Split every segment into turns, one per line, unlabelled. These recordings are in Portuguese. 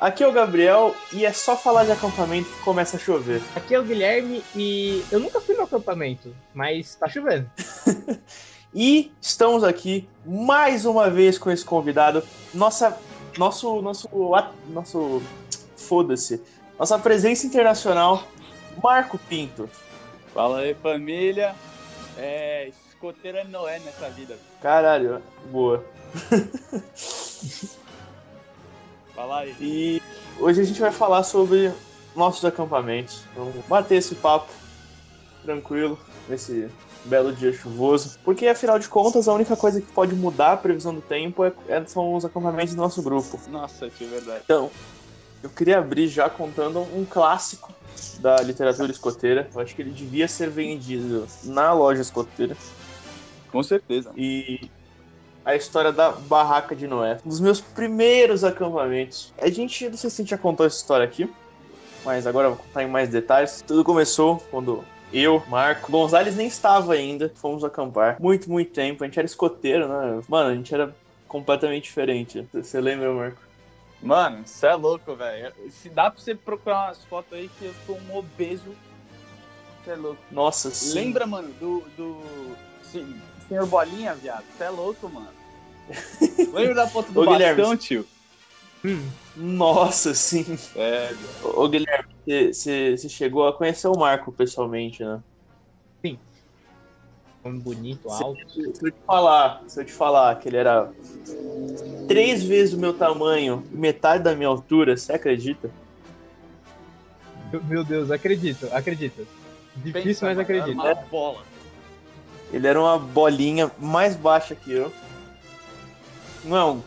Aqui é o Gabriel e é só falar de acampamento que começa a chover.
Aqui é o Guilherme e eu nunca fui no acampamento, mas tá chovendo.
e estamos aqui mais uma vez com esse convidado, nossa, nosso, nosso, nosso, foda-se, nossa presença internacional, Marco Pinto.
Fala aí, família. É, escoteira não é nessa vida.
Caralho, boa.
Fala aí.
E hoje a gente vai falar sobre nossos acampamentos. Vamos bater esse papo tranquilo nesse belo dia chuvoso. Porque afinal de contas, a única coisa que pode mudar a previsão do tempo é, é, são os acampamentos do nosso grupo.
Nossa, que verdade.
Então, eu queria abrir já contando um clássico da literatura escoteira. Eu acho que ele devia ser vendido na loja escoteira.
Com certeza.
E a história da Barraca de Noé. Um dos meus primeiros acampamentos. A gente, não sei se a gente já contou essa história aqui, mas agora eu vou contar em mais detalhes. Tudo começou quando eu, Marco, Gonzales nem estava ainda, fomos acampar. Muito, muito tempo. A gente era escoteiro, né? Mano, a gente era completamente diferente. Você lembra, Marco?
Mano, você é louco, velho. Se dá pra você procurar umas fotos aí que eu sou um obeso. Você é louco.
Nossa, sim.
Lembra, mano, do. do... Sim, Senhor Bolinha, viado. Você é louco, mano. Lembra da foto do Ô, bastão, Guilherme. tio?
Hum. Nossa, sim.
É.
Ô, Guilherme, você chegou a conhecer o Marco pessoalmente, né?
Sim. Um bonito, alto.
Se, se, eu te falar, se eu te falar que ele era três vezes o meu tamanho, metade da minha altura, você acredita?
Meu Deus, acredito, acredito. Difícil, Pensa, mas acredito.
Uma bola.
Ele era uma bolinha mais baixa que eu. Não,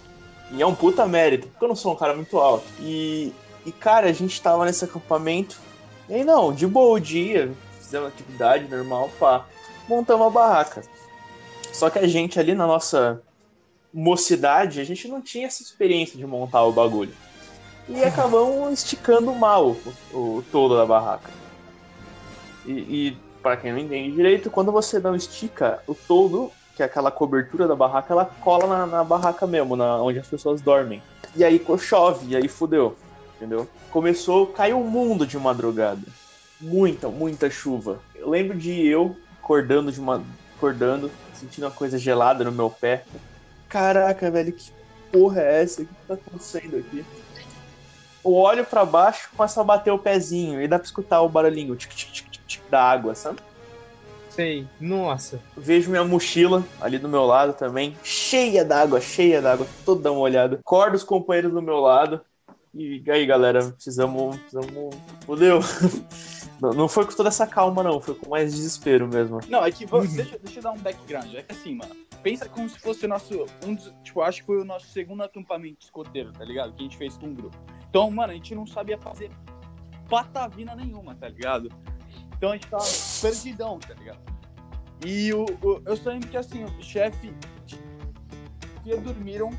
e é um puta mérito, porque eu não sou um cara muito alto. E, e cara, a gente tava nesse acampamento. E aí, não, de boa o dia, fizemos atividade normal, pá. Montamos a barraca. Só que a gente ali na nossa mocidade, a gente não tinha essa experiência de montar o bagulho. E acabamos esticando mal o, o todo da barraca. E, e para quem não entende direito, quando você não estica o todo, que é aquela cobertura da barraca, ela cola na, na barraca mesmo, na, onde as pessoas dormem. E aí chove, e aí fudeu, entendeu? Começou, caiu o mundo de madrugada. Muita, muita chuva. Eu lembro de eu acordando de uma. acordando, sentindo uma coisa gelada no meu pé. Caraca, velho, que porra é essa? O que tá acontecendo aqui? Eu olho para baixo, começa a bater o pezinho e dá pra escutar o barulhinho tic, tic, tic, tic, da água, sabe?
Sei, nossa.
Vejo minha mochila ali do meu lado também, cheia d'água, cheia d'água, toda uma olhada. Acordo os companheiros do meu lado. E aí, galera, precisamos. precisamos... Fudeu. Não, não foi com toda essa calma, não. Foi com mais desespero mesmo.
Não, é que. deixa, deixa eu dar um background. É que assim, mano. Pensa como se fosse o nosso. Um dos, tipo, acho que foi o nosso segundo acampamento escoteiro, tá ligado? Que a gente fez com um grupo. Então, mano, a gente não sabia fazer patavina nenhuma, tá ligado? Então a gente tava perdidão, tá ligado? E o, o eu só lembro que assim, o chefe e dormiram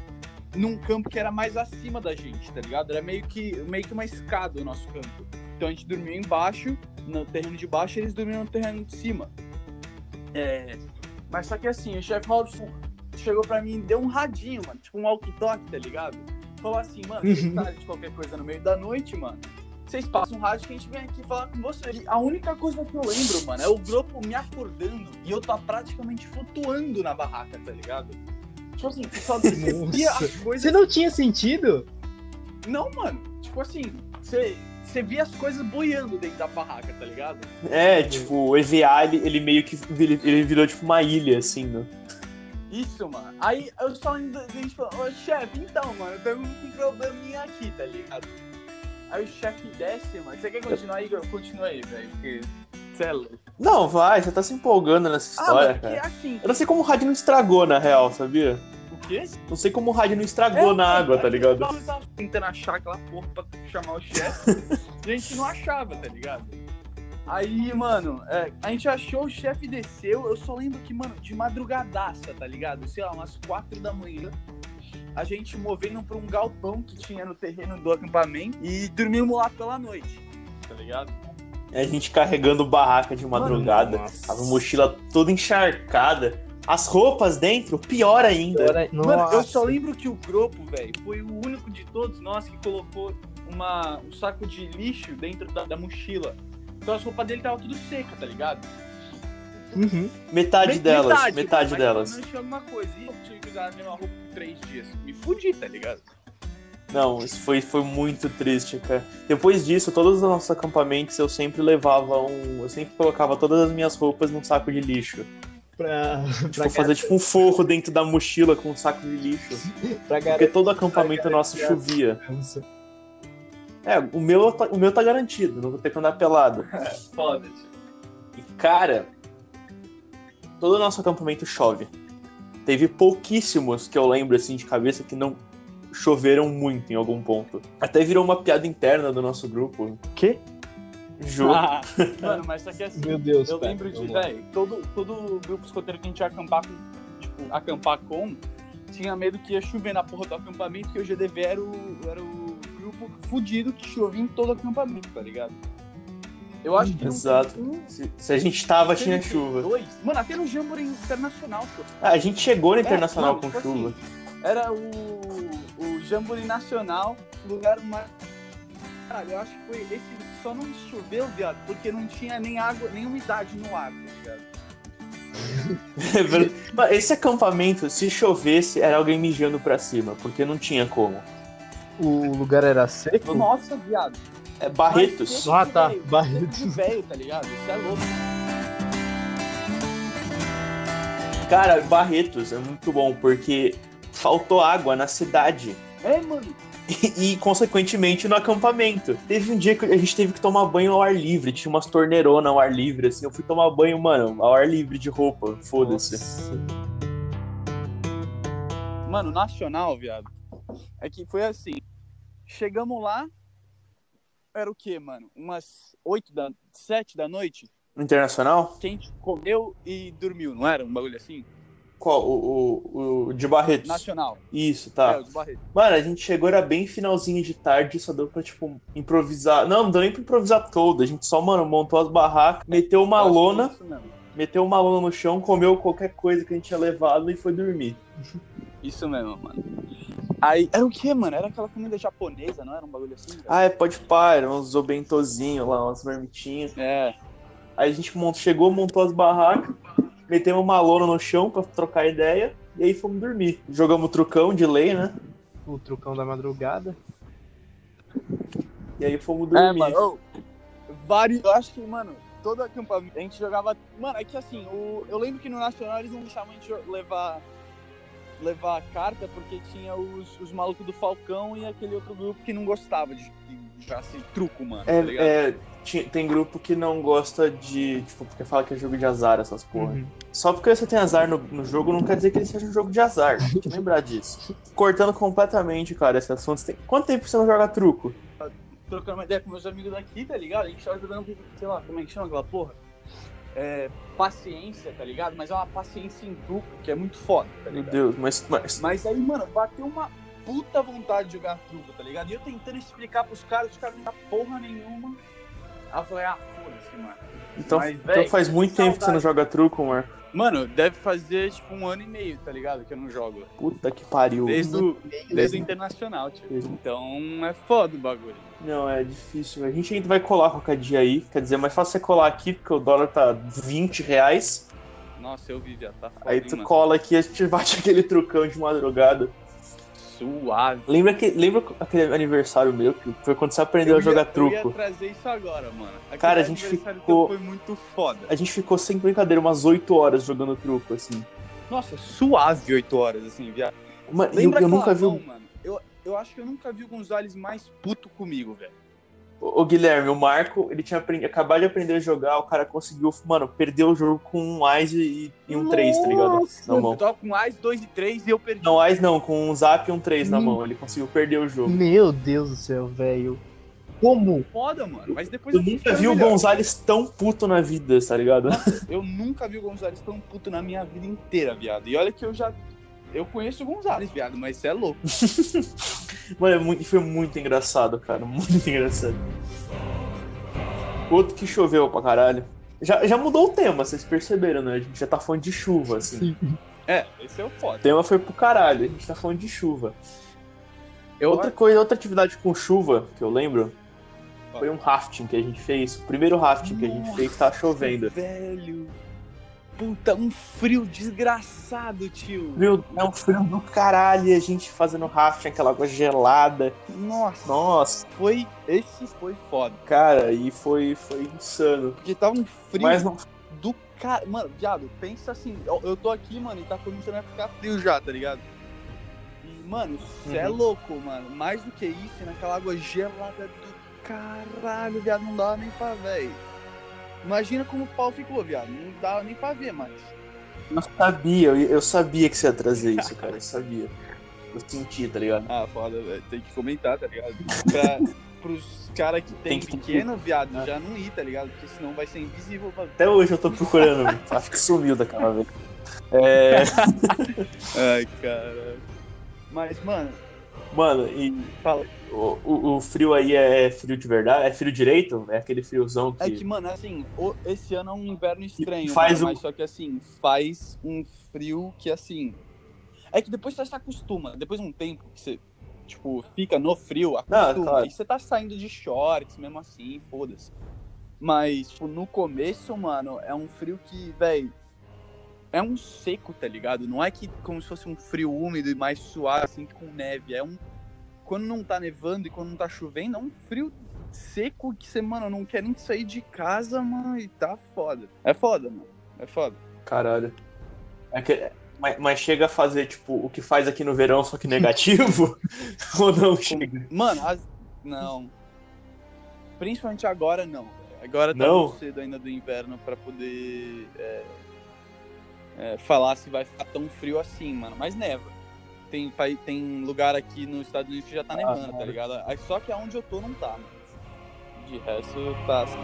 num campo que era mais acima da gente, tá ligado? Era meio que, meio que uma escada o nosso campo. Então a gente dormia embaixo, no terreno de baixo, e eles dormiam no terreno de cima. É, mas só que assim, o chefe Robson chegou pra mim e deu um radinho, mano, tipo um walkie-talkie, tá ligado? Falou assim, mano, tá de qualquer coisa no meio da noite, mano, vocês passam um rádio que a gente vem aqui falar com vocês. E a única coisa que eu lembro, mano, é o grupo me acordando e eu tá praticamente flutuando na barraca, tá ligado? Tipo assim, só
via as coisas. Você não tinha sentido?
Não, mano. Tipo assim, você. Você via as coisas boiando dentro da barraca, tá ligado?
É, tipo, o EVA, ele, ele meio que ele, ele virou tipo uma ilha, assim, né?
Isso, mano. Aí eu só ainda a gente falou, ô chefe, então, mano, eu tenho um probleminha aqui, tá ligado? Aí o chefe desce, mano. Você quer continuar aí? Continua aí, velho. Porque. Você é louco.
Não, vai, você tá se empolgando nessa ah, história, ah, cara. Assim... Eu não sei como o rádio não estragou, na real, sabia?
O quê?
Não sei como o rádio não estragou é, na água, tá ligado? Eu
tava tentando achar aquela porra pra chamar o chefe. a gente não achava, tá ligado? Aí, mano, é, a gente achou, o chefe desceu. Eu só lembro que, mano, de madrugadaça, tá ligado? Sei lá, umas quatro da manhã a gente movendo para um galpão que tinha no terreno do acampamento e dormimos lá pela noite, tá ligado?
A gente carregando barraca de madrugada, a mochila toda encharcada, As roupas dentro, pior ainda.
Agora-
Mano, eu só lembro que o Gropo, velho, foi o único de todos nós que colocou uma, um saco de lixo dentro da, da mochila. Então as roupas dele tava tudo seca, tá ligado?
Uhum.
Metade
Me-
delas, metade,
mas
delas.
pelo menos tinha alguma coisa. E eu tinha que usar a mesma roupa por três dias. Me fudi, tá ligado?
Não, isso foi, foi muito triste, cara. Depois disso, todos os nossos acampamentos eu sempre levava um. Eu sempre colocava todas as minhas roupas num saco de lixo.
Pra,
Tipo,
pra,
fazer tipo um forro dentro da mochila com um saco de lixo.
pra
Porque todo acampamento nosso chovia. É, o meu, tá- o meu tá garantido, não vou ter que andar pelado.
Foda-se.
E, cara, todo o nosso acampamento chove. Teve pouquíssimos que eu lembro, assim, de cabeça que não choveram muito em algum ponto. Até virou uma piada interna do nosso grupo.
Quê?
Ju.
Ah, mano, mas só que assim,
Meu Deus,
eu
cara,
lembro de,
vamos lá.
velho, todo, todo grupo escoteiro que a gente ia acampar com, tipo, acampar com, tinha medo que ia chover na porra do acampamento, que o GDV era o, era o grupo fudido que chovia em todo acampamento, tá ligado? Eu acho que
Exato.
um,
Se, se a gente tava, tinha chuva.
Dois. Mano, até no Jamboree Internacional, pô.
Ah, a gente chegou no
É,
Internacional
não,
com
tipo
chuva.
assim, Era o, o Jamboree Nacional, lugar mais. Caralho, eu acho que foi esse. Só não choveu, viado, porque não tinha nem água, nem umidade no ar, tá ligado?
É Esse acampamento, se chovesse, era alguém mijando pra cima, porque não tinha como.
O lugar era seco?
Nossa, viado.
É Barretos.
Ah, tá.
Velho,
Barretos.
velho, tá ligado? Isso é louco.
Cara, Barretos é muito bom, porque faltou água na cidade.
É, mano.
E, consequentemente, no acampamento. Teve um dia que a gente teve que tomar banho ao ar livre. Tinha umas torneironas ao ar livre, assim. Eu fui tomar banho, mano, ao ar livre de roupa. Foda-se.
Mano, nacional, viado. É que foi assim. Chegamos lá. Era o quê, mano? Umas 8 da. 7 da noite.
Internacional?
Que a gente comeu e dormiu, não era? Um bagulho assim?
Qual? O, o, o de Barretos.
Nacional.
Isso,
É,
tá.
o de Barreto.
Mano, a gente chegou, era bem finalzinho de tarde, só deu pra, tipo, improvisar. Não, não deu nem pra improvisar todo. A gente só, mano, montou as barracas, meteu uma
é
lona,
mesmo.
meteu uma lona no chão, comeu qualquer coisa que a gente tinha levado e foi dormir.
Isso mesmo, mano. Aí, era o quê, mano? Era aquela comida japonesa, não era um bagulho assim? velho?
Ah, é, pode pá, eram uns obentozinhos lá, umas marmitinhas.
É.
Aí a gente mont... chegou, montou as barracas, metemos uma lona no chão pra trocar ideia, e aí fomos dormir. Jogamos trucão de lei, né?
O trucão da madrugada.
E aí fomos
É,
dormir.
mano. ô, vários. Eu acho que, mano, todo acampamento a gente jogava. Mano, é que assim, o... eu lembro que no Nacional eles não deixavam a gente jo- levar. levar carta porque tinha os, os malucos do Falcão e aquele outro grupo que não gostava de, assim, truco, mano.
É,
tá
é, tem grupo que não gosta de. Tipo, porque fala que é jogo de azar, essas porra.
Uhum.
Só porque você tem azar no, no jogo não quer dizer que ele seja um jogo de azar. Tem que lembrar disso. Cortando completamente, cara, esse assunto. Tem- Quanto tempo você não joga truco?
trocando uma ideia com meus amigos daqui, tá ligado? A gente tava jogando, sei lá, como é que chama aquela porra? É, paciência, tá ligado? Mas é uma paciência em truco, que é muito foda, tá
Meu
ligado?
Deus, mas. mas...
Mas aí, mano, bateu uma puta vontade de jogar truco, tá ligado? E eu tentando explicar pros caras, os caras não dão porra nenhuma. Aí eu falei, ah, foda-se, mano.
Então,
Mas,
então
véi,
faz muito tempo que você não joga truco, Marco.
Mano, deve fazer, tipo, um ano e meio, tá ligado? Que eu não jogo.
Puta que pariu.
Desde o, desde o
Desde-
internacional, tipo.
Desde-
Então é foda o bagulho.
Não, é difícil. A gente ainda vai colar qualquer dia aí. Quer dizer, é mais fácil você colar aqui, porque o dólar tá 20 reais.
Nossa, eu vi, já tá foda,
Aí
hein,
tu
mano.
cola aqui e a gente bate aquele trucão de madrugada.
Suave.
Lembra, que, lembra aquele aniversário meu que foi quando você aprendeu
Eu
a jogar
ia- Eu ia
truco?
trazer isso agora, mano. Aquele
Cara, a gente ficou-
Foi muito foda.
A gente ficou sem brincadeira umas 8 horas jogando truco, assim.
Nossa, suave 8 horas, assim, viado.
Eu, eu nunca vi.
mão, mano? Eu, eu acho que eu nunca vi o Gonzalez mais puto comigo, velho.
Ô Guilherme, o Marco, ele tinha aprendi... acabado de aprender a jogar, o cara conseguiu, mano, perder o jogo com um Ice e, e um 3, tá ligado?
Nossa!
Na
Eu
mão.
tava com AIS 2 e 3 e eu perdi.
Não, Ice não, com um Zap e um 3 na
Hum.
mão. Ele conseguiu perder o jogo.
Meu Deus do céu, velho. Como?
Foda, mano. Mas depois
Eu nunca vi o
melhor.
Gonzalez tão puto na vida, tá ligado?
Eu nunca vi o Gonzalez tão puto na minha vida inteira, viado. E olha que eu já. Eu conheço o Gonzalez, viado, mas você é louco.
Mano, é foi muito engraçado, cara. Muito engraçado. Outro que choveu pra caralho. Já, já mudou o tema, vocês perceberam, né? A gente já tá falando de chuva, assim.
É, esse é o
O
foda.
tema foi pro caralho, a gente tá falando de chuva.
Eu,
Outra coisa, outra atividade com chuva que eu lembro foi um rafting que a gente fez. O primeiro rafting que a gente fez tava chovendo.
Velho. Puta, um frio desgraçado, tio.
Viu? É um frio do caralho, e a gente fazendo rafting, aquela água gelada.
Nossa.
Nossa,
Foi. Esse foi foda.
cara, e foi, foi insano.
Porque tava um frio
Mas não.
do cara. Mano, viado, pensa assim. Eu, eu tô aqui, mano, e tá começando a ficar frio já, tá ligado? E, mano, você é
Uhum.
louco, mano. Mais do que isso, naquela água gelada do caralho, viado, não dava nem pra ver. Imagina como o pau ficou, viado. Não dava nem pra ver mais.
Eu sabia, eu, sabia que você ia trazer isso, cara. Eu sabia. Eu senti, tá ligado?
Ah, foda, velho. Tem que comentar, tá ligado? Pra, pros caras que tem,
Tem que-
pequeno, viado,
Ah.
já não ir, tá ligado? Porque senão vai ser invisível pra.
Até hoje eu tô procurando, acho que sumiu daquela vez. É,
Ai, cara. Mas, mano,
mano, e
fala.
O, o, o frio aí é frio de verdade? É frio direito? É aquele friozão que.
É que, mano, assim, o- esse ano é um inverno estranho,
faz
mano,
um-
mas só que assim, faz um frio que assim. É que depois você se acostuma, depois de um tempo que você, tipo, fica no frio, acostuma.
claro.
E você tá saindo de shorts mesmo assim, foda-se. Mas, tipo, no começo, mano, é um frio que, velho. É um seco, tá ligado? Não é que como se fosse um frio úmido e mais suave, assim, com neve. É um. Quando não tá nevando e quando não tá chovendo, é um frio seco que você, mano, não quer nem sair de casa, mano, e tá foda. É foda, mano. É foda.
Caralho. É que- mas, mas chega a fazer, tipo, o que faz aqui no verão, só que negativo? Ou não chega?
Mano, as... não. Principalmente agora, não. Agora tá
Não?
muito cedo ainda do inverno pra poder é, é, falar se vai ficar tão frio assim, mano. Mas neva. Tem, tem lugar aqui nos Estados Unidos que já tá nevando, tá
cara.
ligado? Aí Só que aonde eu tô não tá, mano. De resto, tá assim.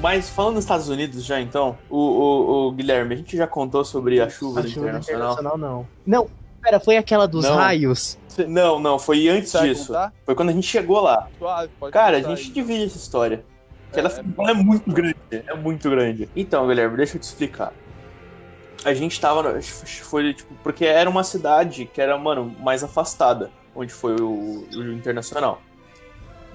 Mas falando nos Estados Unidos já então, o, o, o Guilherme, a gente já contou sobre a chuva
A chuva
internacional?
internacional, não. Não, pera, foi aquela dos
Não.
raios.
Não, não, foi antes disso.
contar?
Foi quando a gente chegou lá.
Suave, pode
Cara, a gente
aí.
divide essa história. Que
É,
ela,
é
ela é muito grande, é muito grande. Então, Guilherme, deixa eu te explicar. A gente tava. Foi, tipo, porque era uma cidade que era, mano, mais afastada, onde foi o, o Internacional.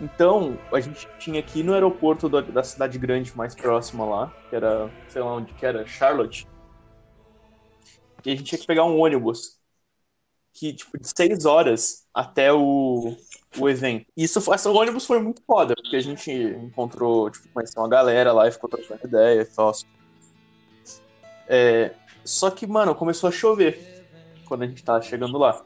Então, a gente tinha aqui no aeroporto da, da cidade grande mais próxima lá, que era, sei lá onde que era, Charlotte. E a gente tinha que pegar um ônibus que, tipo, de seis horas até o, o evento. E isso, esse ônibus foi muito foda, porque a gente encontrou, tipo, conheceu uma galera lá e ficou trocando ideia e tal. É, só que, mano, começou a chover quando a gente tava chegando lá.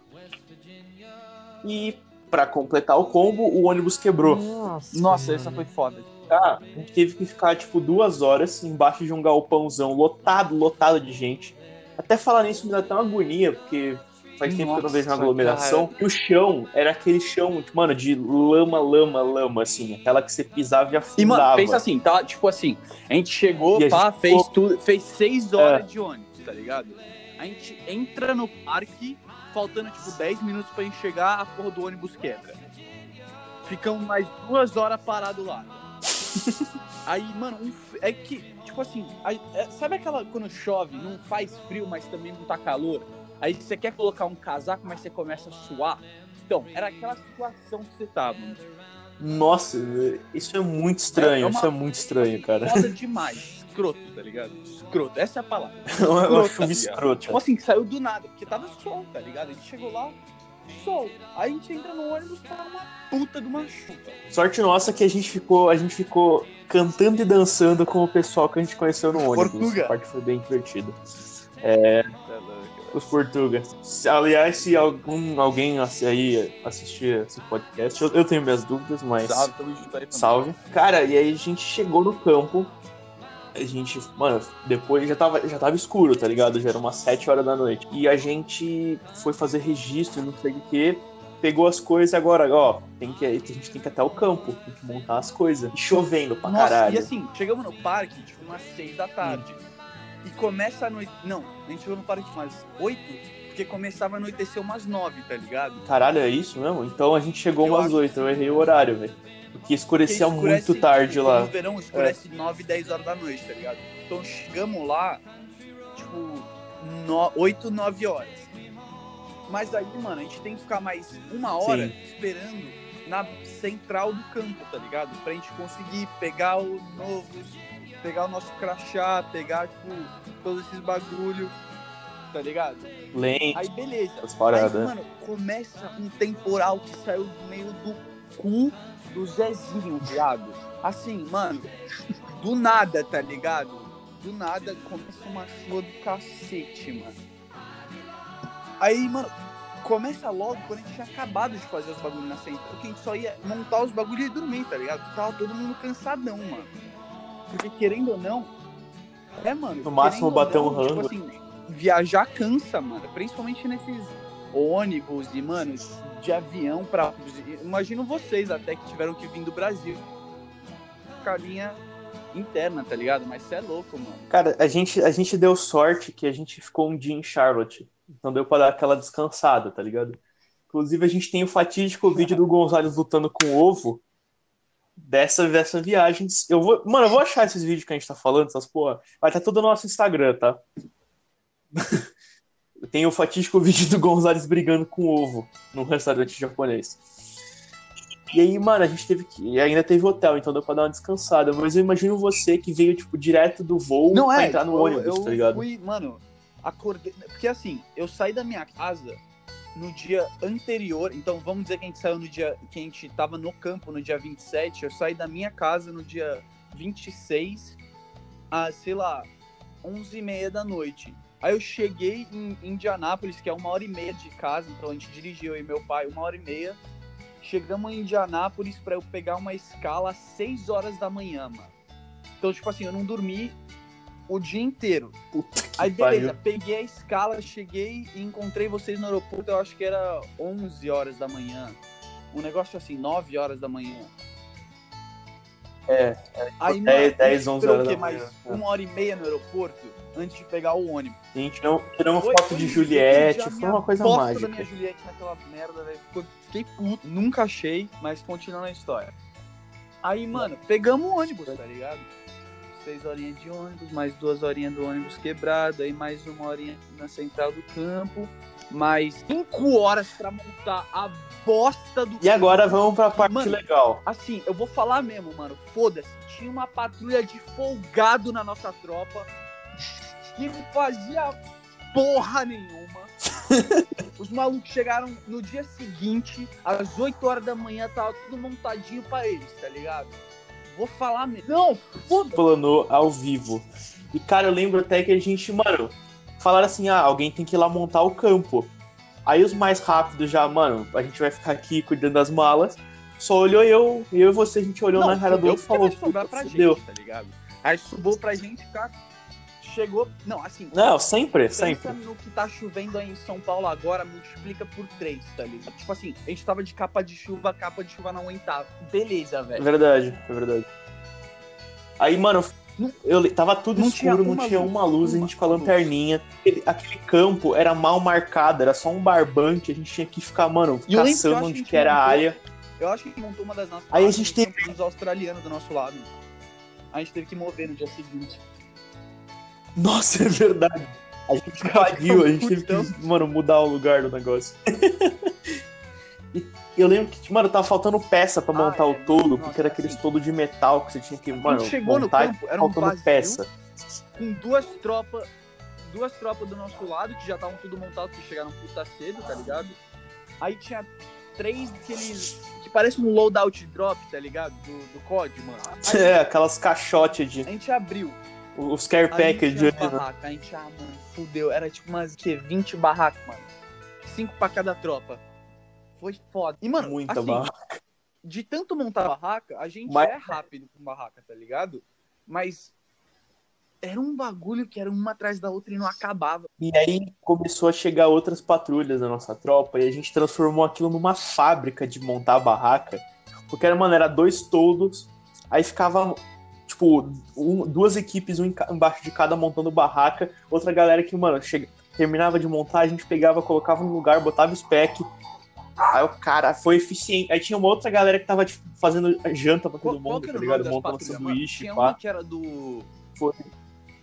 E pra completar o combo, o ônibus quebrou.
Nossa,
Nossa, essa foi foda.
Ah, a gente teve que ficar, tipo, duas horas embaixo de um galpãozão lotado, lotado de gente. Até falar nisso me dá até uma agonia, porque faz tempo que eu não vejo uma
Nossa,
aglomeração. E o chão era aquele chão, tipo, mano, de lama, lama, lama, assim. Aquela que você pisava e
E,
afundava.
mano, pensa assim, tá? Tipo assim, a gente chegou,
E
pá,
gente
fez
ficou-
tudo, fez seis horas
É.
de ônibus, tá ligado? A gente entra no parque, faltando, tipo, 10 minutos pra gente chegar, a porra do ônibus quebra. Ficamos mais duas horas parados lá. Aí, mano, um f- é que, tipo assim, é- sabe aquela quando chove, não faz frio, mas também não tá calor? Aí você quer colocar um casaco, mas você começa a suar? Então, era aquela situação que você tava.
Nossa, isso é muito estranho,
É uma-
isso é muito estranho, cara.
Foda demais. Escroto, tá ligado? Escroto, essa é a palavra.
É uma
Escrota,
chuva
viado.
escrota.
Tipo assim, saiu do nada, porque tava sol, tá ligado? A gente chegou lá, sol. Aí a gente entra no ônibus, tá uma puta de uma chuva.
Sorte nossa que a gente ficou, a gente ficou cantando e dançando com o pessoal que a gente conheceu no ônibus.
Portuga.
Essa parte foi bem divertida.
É
Os portugueses. Se- Aliás, se algum, alguém aí assistir esse podcast, eu, eu tenho minhas dúvidas, mas
salve.
Cara, e aí a gente chegou no campo. A gente, mano, depois já tava, já tava escuro, tá ligado? Já era umas 7 horas da noite. E a gente foi fazer registro, não sei o que. Pegou as coisas e agora, ó, tem que, a gente tem que ir até o campo, tem que montar as coisas. E chovendo pra
Nossa,
caralho.
e assim, chegamos no parque, tipo, umas seis da tarde. E começa a noite. Não, a gente chegou no parque umas oito, Porque começava a anoitecer umas nove, tá ligado?
Caralho, é isso mesmo? Então a gente chegou
Eu
umas
acho
oito, eu errei o horário, velho. Porque escurecia
Porque escurece,
muito tarde
tipo,
lá.
No verão escurece 9, 10 horas da noite, tá ligado? Então chegamos lá, tipo, no, 8, 9 horas. Mas aí, mano, a gente tem que ficar mais uma hora
Sim.
esperando na central do campo, tá ligado? Pra gente conseguir pegar os novos, pegar o nosso crachá, pegar, tipo, todos esses bagulho, tá ligado?
Lente,
Aí beleza.
as paradas.
Aí, mano, começa um temporal que saiu do meio do cu do Zezinho, viado. Assim, mano, do nada, tá ligado? Do nada começa uma chuva do cacete, mano. Aí, mano, começa logo quando a gente tinha acabado de fazer os bagulhos na central, que a gente só ia montar os bagulhos e dormir, tá ligado? Tava todo mundo cansadão, mano. Porque querendo ou não, é, mano.
No máximo bater um
tipo
rango.
assim, viajar cansa, mano. Principalmente nesses ônibus e, mano, de avião pra. Imagino vocês até que tiveram que vir do Brasil. Carinha interna, tá ligado? Mas você é louco, mano.
Cara, a gente, a gente deu sorte que a gente ficou um dia em Charlotte. Então deu pra dar aquela descansada, tá ligado? Inclusive, a gente tem o fatídico vídeo do Gonzalez lutando com ovo dessa, dessa viagem. Eu vou, mano, eu vou achar esses vídeos que a gente tá falando, essas porra. Vai estar tudo no nosso Instagram, tá? Tem o fatídico vídeo do Gonzalez brigando com ovo num restaurante japonês. E aí, mano, a gente teve que. E ainda teve hotel, então deu pra dar uma descansada. Mas eu imagino você que veio, tipo, direto do voo
Não
pra
é,
entrar no
eu,
ônibus,
eu
tá ligado?
fui, mano, acordei. Porque assim, eu saí da minha casa no dia anterior. Então vamos dizer que a gente saiu no dia. que a gente tava no campo no dia 27. Eu saí da minha casa no dia 26, a, sei lá, 11h30 da noite. Aí eu cheguei em Indianápolis, que é uma hora e meia de casa, então a gente dirigiu eu e meu pai uma hora e meia. Chegamos em Indianápolis pra eu pegar uma escala às 6 horas da manhã, mano. Então, tipo assim, eu não dormi o dia inteiro.
Puta
Aí, beleza,
pariu.
peguei a escala, cheguei e encontrei vocês no aeroporto, eu acho que era 11 horas da manhã. Um negócio assim, 9 horas da manhã.
É,
Aí,
10,
mano, a gente
10, 11
esperou
horas da
mais
manhã.
uma hora e meia no aeroporto antes de pegar o ônibus.
Gente não tiramos
Foi-
foto de
eu
Juliette, foi uma coisa mágica.
da minha Juliette naquela merda, velho. Fiquei puto. Nunca achei, mas continuando a história. Aí, mano, pegamos o ônibus, tá ligado? Seis horinhas de ônibus, mais duas horinhas do ônibus quebrado, aí mais uma horinha na central do campo, mais cinco horas pra montar a bosta do
E agora vamos pra parte
Mano,
legal.
Assim, eu vou falar mesmo, mano. Foda-se. Tinha uma patrulha de folgado na nossa tropa que não fazia porra nenhuma. Os malucos chegaram no dia seguinte, às 8 horas da manhã, tava tudo montadinho pra eles, tá ligado? Vou falar mesmo. Não, foda-se.
Planou ao vivo. E, cara, eu lembro até que a gente, mano, falaram assim: ah, alguém tem que ir lá montar o campo. Aí os mais rápidos já, mano, a gente vai ficar aqui cuidando das malas. Só olhou eu, eu e você, a gente olhou na cara do outro e falou: fudeu.
gente, tá ligado? Aí subiu pra gente ficar. Chegou. Não, assim,
Não, sempre,
Pensa
sempre.
no que tá chovendo aí em São Paulo agora, multiplica por três, tá ligado? Tipo assim, a gente tava de capa de chuva, a capa de chuva não aguentava. Beleza,
É
velho.
verdade, é verdade. Aí, mano, eu, tava tudo
não
escuro,
tinha
não
uma
tinha
luz,
uma luz, a
uma
gente com a lanterninha. Aquele, aquele campo era mal marcado, era só um barbante, a gente tinha que ficar, mano,
E
caçando
a
onde que era a
montou-
área.
Eu acho que a montou uma das nossas
Aí a gente teve-
dos australianos do nosso lado. A gente teve que mover no dia seguinte.
Nossa, é verdade. A gente invadiu, a gente teve que, mano, mudar o lugar do negócio. eu lembro que, mano, tava faltando peça pra
Ah,
montar
é,
o todo,
nossa,
porque era aqueles
assim,
todo de metal que você tinha que, mano,
chegou no
montar
campo,
e
era um
faltando peça.
Com duas tropas. Duas tropas do nosso lado, que já estavam tudo montado, que chegaram puta cedo, tá ligado? Aí tinha três daqueles. que parece um loadout drop, tá ligado? Do, do COD, mano. Aí
É, aquelas caixotes de.
a gente abriu.
Os care package ali,
as
né?
barracas, a gente, ah, mano, fudeu. Era tipo umas, que, 20 barracas, mano. Cinco pra cada tropa. Foi foda. E, mano,
Muita
assim,
barra.
de tanto montar barraca, a gente
Mas-
é rápido com barraca, tá ligado? Mas era um bagulho que era uma atrás da outra e não acabava.
E aí começou a chegar outras patrulhas da nossa tropa e a gente transformou aquilo numa fábrica de montar a barraca. Porque mano, era dois toldos, aí ficava, tipo, um- duas equipes, um embaixo de cada montando barraca, outra galera que, mano, chega, terminava de montar, a gente pegava, colocava no lugar, botava o spec. Aí o cara foi eficiente. Aí tinha uma outra galera que tava tipo, fazendo janta pra todo
Qual, qual
mundo,
que
tá ligado? Montando sanduíche,
Tinha
pá.
uma que era do...
Foi.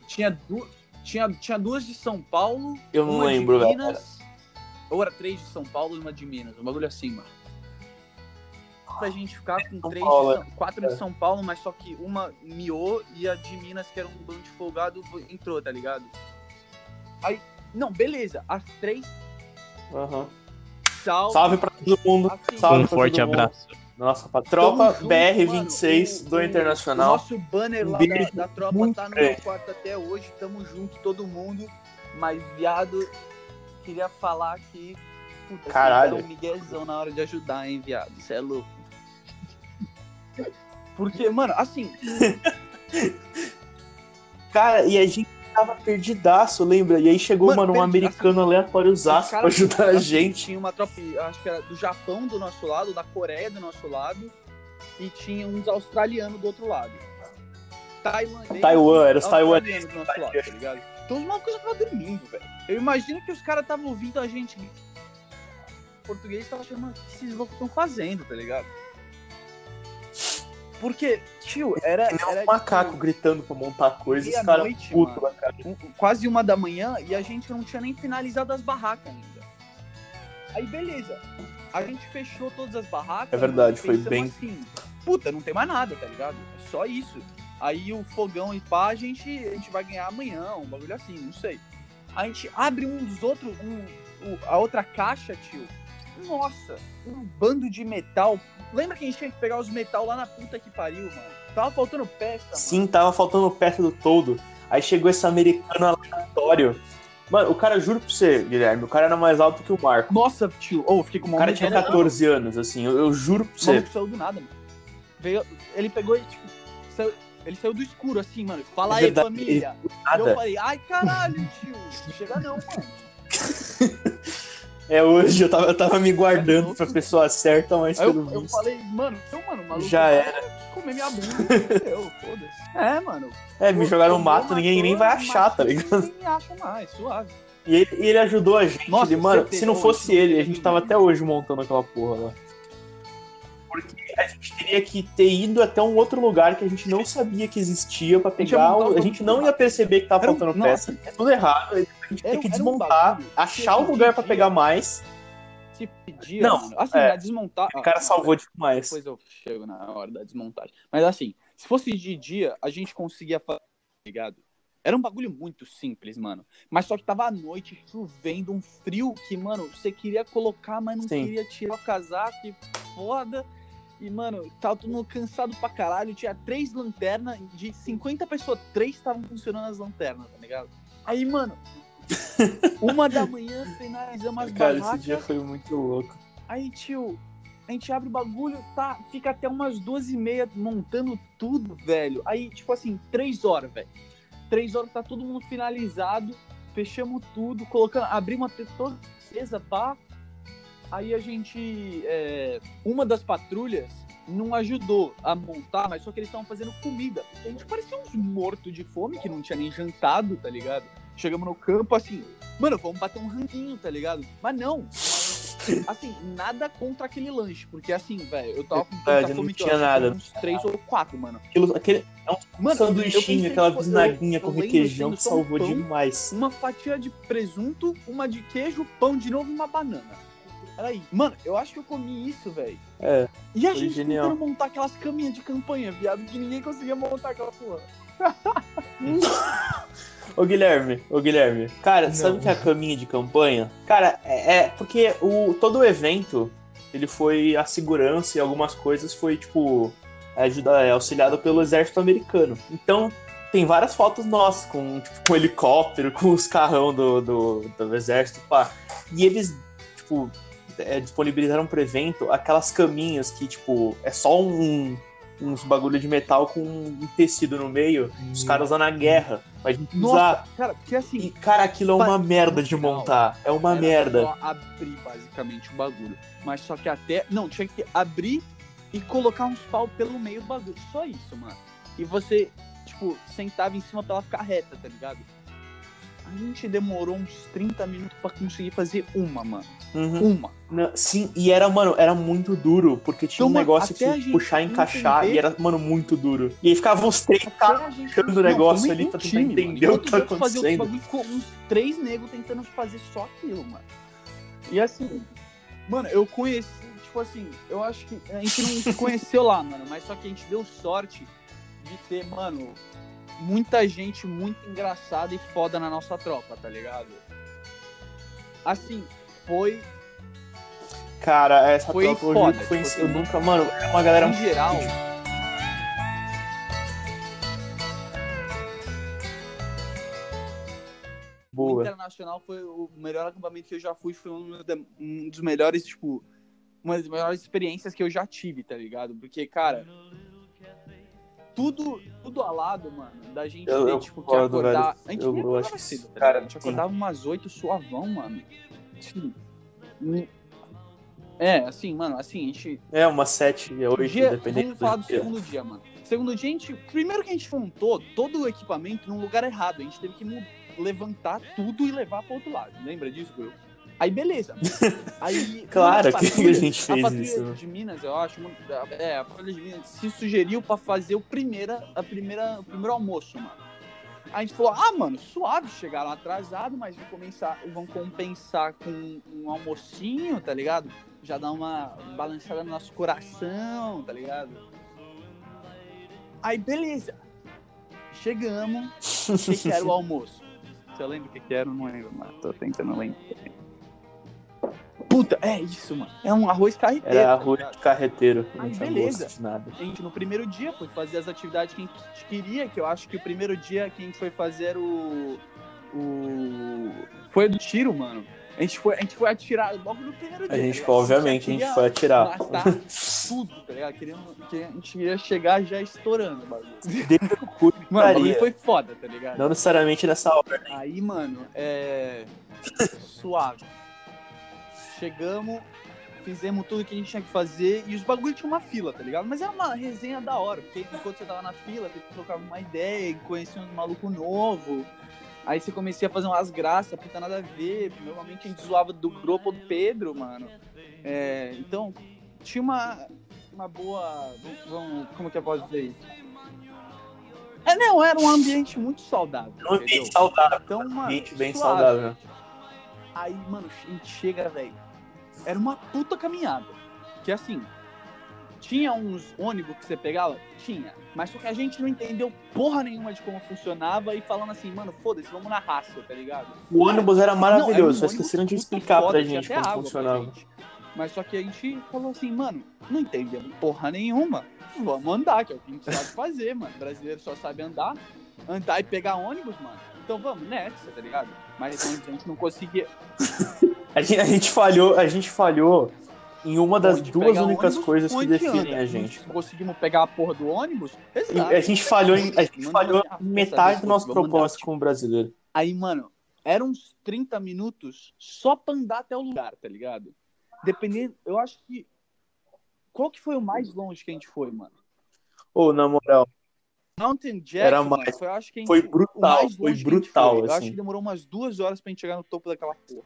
Tinha, du... tinha, tinha duas de São Paulo,
Eu não
uma
lembro,
de
velho.
Minas, ou era três de São Paulo e uma de Minas, um bagulho assim, mano. Pra gente ficar com
São
três
Paulo,
de São... quatro de São Paulo, mas só que uma miou e a de Minas, que era um bando de folgado, entrou, tá ligado? Aí, não, beleza, as três,
Aham.
salve.
Salve pra todo mundo.
assim,
Salve
Um forte
mundo.
abraço.
Nossa, pra tropa
Tamo junto,
BR-26
mano.
do
O-
Internacional.
O nosso banner lá
beijo
da, da tropa
muito
tá no meu quarto até hoje. Tamo junto, todo mundo. Mas, viado, queria falar aqui. Puta,
Caralho.
Você um miguezão na hora de ajudar, hein, viado? Isso é louco. Porque, mano, assim,
Cara, e a gente tava perdidaço, lembra? E aí chegou,
Mano,
mano, um americano aleatório
os
zaço pra ajudar a
assim,
gente.
Tinha uma tropa, acho que era do Japão do nosso lado, da Coreia do nosso lado. E tinha uns australianos do outro lado. Tailandês,
Taiwan, era os taiwaneses.
do nosso lado, tá ligado? Então os malucos já estavam dormindo, velho. Eu imagino que os caras estavam ouvindo a gente em português estavam achando, mano, o que esses loucos estão fazendo, tá ligado? Porque, tio, era.
Nem
era
um macaco
tipo,
gritando pra montar coisas, os caras putos da cara.
quase uma da manhã e a gente não tinha nem finalizado as barracas ainda. Aí, beleza. A gente fechou todas as barracas.
É verdade, foi bem-
assim, puta, não tem mais nada, tá ligado? É só isso. Aí o fogão e pá, a gente, a gente vai ganhar amanhã, um bagulho assim, não sei. A gente abre um dos outros, um, a outra caixa, tio. Nossa, um bando de metal. Lembra que a gente tinha que pegar os metal lá na puta que pariu, mano? Tava faltando peça, mano.
Sim, tava faltando peça do todo. Aí chegou esse americano aleatório. Mano, o cara, juro pra você, Guilherme, o cara era mais alto que o Marco.
Nossa, tio. Ô, fiquei com
O
uma
cara
medo
tinha
dele.
14 anos, assim, eu, eu juro pra
O
você.
maluco saiu do nada, mano. Veio, ele pegou e, tipo, saiu- ele saiu do escuro, assim, mano. Fala
É
aí,
verdade,
família. E eu falei, ai, caralho, tio. Não chega não, mano.
É hoje, eu tava, eu tava me guardando pra pessoa certa, mas
Aí
pelo
eu, eu
visto.
falei, mano, então, mano, o maluco
Já era.
comer minha bunda. Eu, foda-se. É, mano.
É, me jogaram no mato, ninguém nem vai achar, tá ligado?
Ninguém acha mais, suave.
E ele, ele ajudou a gente.
Nossa,
ele, mano, se não fosse ele, a gente tava até hoje montando aquela porra lá. Porque a gente teria que ter ido até um outro lugar que a gente não sabia que existia
ia
pegar. o-
um
A gente não ia perceber que tava
Era um-
faltando
nossa.
peça. É tudo errado. A gente
Era
tem
um-
que
um
desmontar,
bagulho.
achar
Se
um lugar pra
pedia-
pegar mais.
Se pedia,
Não,
mano. Assim,
é.
desmontar.
O cara salvou demais.
Depois eu chego na hora da desmontagem. Mas assim, se fosse de dia, a gente conseguia fazer, tá ligado? Era um bagulho muito simples, mano. Mas só que tava à noite, chovendo, um frio que, mano, você queria colocar, mas não
Sim.
queria tirar o casaco, que foda. E, mano, tava todo mundo cansado pra caralho. Tinha três lanternas, de 50 pessoas, três estavam funcionando as lanternas, tá ligado? Aí, mano, uma da manhã finalizamos as
Cara, esse
barracas.
dia foi muito louco.
Aí, tio, a gente abre o bagulho, tá? Fica até umas duas e meia montando tudo, velho. Aí, tipo assim, três horas, velho. Três horas tá todo mundo finalizado. Fechamos tudo, colocando. Abrimos até toda acesa, pá. Aí a gente. é, uma das patrulhas não ajudou a montar, mas só que eles estavam fazendo comida. A gente parecia uns mortos de fome que não tinha nem jantado, tá ligado? Chegamos no campo assim, mano, vamos bater um ranguinho, tá ligado? Mas não. Assim, nada contra aquele lanche, porque assim, velho, eu tava com tanta
não
fome eu
tinha
que
nada.
uns três ou quatro, mano.
Aquilo, aquele
Mano, eu
sanduichinho,
pensei
aquela bisnaguinha com requeijão que
um
salvou
pão,
demais.
Uma fatia de presunto, uma de queijo, pão de novo e uma banana. Peraí, mano, eu acho que eu comi isso, velho.
É.
E a gente
genial.
tentando montar aquelas caminhas de campanha, viado, que ninguém conseguia montar aquela porra.
Ô Guilherme, ô Guilherme, cara,
Não.
sabe o que é a caminha de campanha? Cara, é, é porque o, todo o evento, ele foi a segurança e algumas coisas foi, tipo, ajuda, é, auxiliado pelo exército americano. Então, tem várias fotos nossas com, tipo, com helicóptero, com os carrão do, do, do exército, pá. E eles, tipo, é, disponibilizaram pro evento aquelas caminhas que, tipo, é só um, uns bagulho de metal com um tecido no meio, os caras lá na guerra, pra gente usar.
Nossa, cara, porque assim,
E, cara, aquilo é uma merda de montar. É uma merda.
só abrir basicamente o bagulho. Mas só que até. Não, tinha que abrir e colocar uns pau pelo meio do bagulho. Só isso, mano. E você, tipo, sentava em cima pra ela ficar reta, tá ligado? A gente demorou uns 30 minutos pra conseguir fazer uma, mano.
Uhum.
Uma.
Não, Sim, e era, mano, era muito duro, porque tinha
Então,
um negócio que puxar e encaixar,
entender-
e era, mano, muito duro. E aí ficavam os três
Até
caras
a gente-
puxando o negócio ali pra tentar entender o que tá acontecendo.
bagulho, ficou uns três negros tentando fazer só aquilo, mano. E assim, mano, eu conheci, tipo assim, eu acho que a gente não se conheceu lá, mano, mas só que a gente deu sorte de ter, mano, muita gente muito engraçada e foda na nossa tropa, tá ligado? Assim, foi,
Cara, essa
Foi
tropa
foda,
que foi.
tipo
eu nunca, mano, é uma galera
em geral, O
boa.
Internacional foi o melhor acampamento que eu já fui, foi um, um dos melhores, tipo, uma das melhores experiências que eu já tive, tá ligado? Porque, cara, tudo, tudo alado, mano, da gente
Eu-
ter,
eu
tipo, que acordar.
velho.
A gente
Eu-
nem
eu
acordava
acho que-
cedo, tá
cara?
A gente
sim.
acordava umas oito suavão, mano. Assim, É, assim, mano, assim, a gente
É, uma 7 e 8,
dia,
dependendo
vamos falar
do
do segundo dia, mano. Segundo dia, a gente. Primeiro que a gente montou todo o equipamento num lugar errado. A gente teve que levantar tudo e levar pro outro lado. Lembra disso, Will? Aí, beleza. Aí,
Claro que a gente fez
a patrulha
isso,
de Minas, eu acho. É, a patrulha de Minas se sugeriu pra fazer o, primeira, a primeira, o primeiro almoço, mano. A gente falou, ah, mano, suave, chegaram atrasado, mas vão, começar, vão compensar com um almocinho, tá ligado? Já dá uma balançada no nosso coração, tá ligado? Aí, beleza. Chegamos. O que, que era o almoço? Você lembra o que, que era? Não lembro, mano. Tô tentando lembrar. Puta, é isso, mano. É um arroz carreteiro.
Era
tá
arroz
de
carreteiro. Tinha
beleza.
nada.
A gente no primeiro dia foi fazer as atividades que a gente queria, que eu acho que o primeiro dia que a gente foi fazer o. O. Foi do tiro, mano. A gente foi, a gente foi atirar logo no primeiro dia.
A
tá
gente,
ligado?
obviamente, a gente
queria
foi atirar.
Tudo, tá ligado? Queríamos, que a gente ia chegar já estourando o bagulho. Mano,
putaria.
foi foda, tá ligado?
Não necessariamente nessa hora.
Aí, mano, é. Suave. Chegamos, fizemos tudo que a gente tinha que fazer e os bagulho tinha uma fila, tá ligado? Mas era uma resenha da hora, porque enquanto você tava na fila, você trocava uma ideia, conhecia uns malucos novos. Aí você comecei a fazer umas graças, puta nada a ver. Normalmente a gente zoava do grupo do Pedro, mano. É, então, tinha uma, uma boa. Vamos, como que eu posso dizer isso? É, não, era um ambiente muito saudável.
Um ambiente saudável.
Então,
Um
mano,
ambiente bem
suave.
saudável.
Aí, mano, a gente chega, velho. Era uma puta caminhada. Que assim, tinha uns ônibus que você pegava? Tinha. Mas só que a gente não entendeu porra nenhuma de como funcionava e falando assim, mano, foda-se, vamos na raça, tá ligado?
O ônibus era
Não, era um
maravilhoso, só esqueceram de explicar
foda,
pra gente como funcionava.
gente. Mas só que a gente falou assim, mano, não entendemos porra nenhuma. Vamos andar, que é o que a gente sabe fazer, mano. brasileiro só sabe andar. Andar e pegar ônibus, mano. Então vamos nessa, tá ligado? Mas a gente não conseguia.
A gente, a gente falhou, a gente falhou em uma das
onde
duas únicas
ônibus,
coisas que definem
anda.
a gente.
Conseguimos pegar a porra do ônibus?
E
Exato.
a gente falhou em, a gente falhou metade
vez,
do nosso propósito
tipo,
como brasileiro.
Aí, mano, eram uns 30 minutos só pra andar até o lugar, tá ligado? Dependendo, eu acho que. Qual que foi o mais longe que a gente foi, mano?
Ô, na moral,
Mountain Jack,
Era mais-
foi, acho que gente,
foi brutal,
mais
foi brutal,
foi. Eu acho
assim.
que demorou umas duas horas pra gente chegar no topo daquela porra.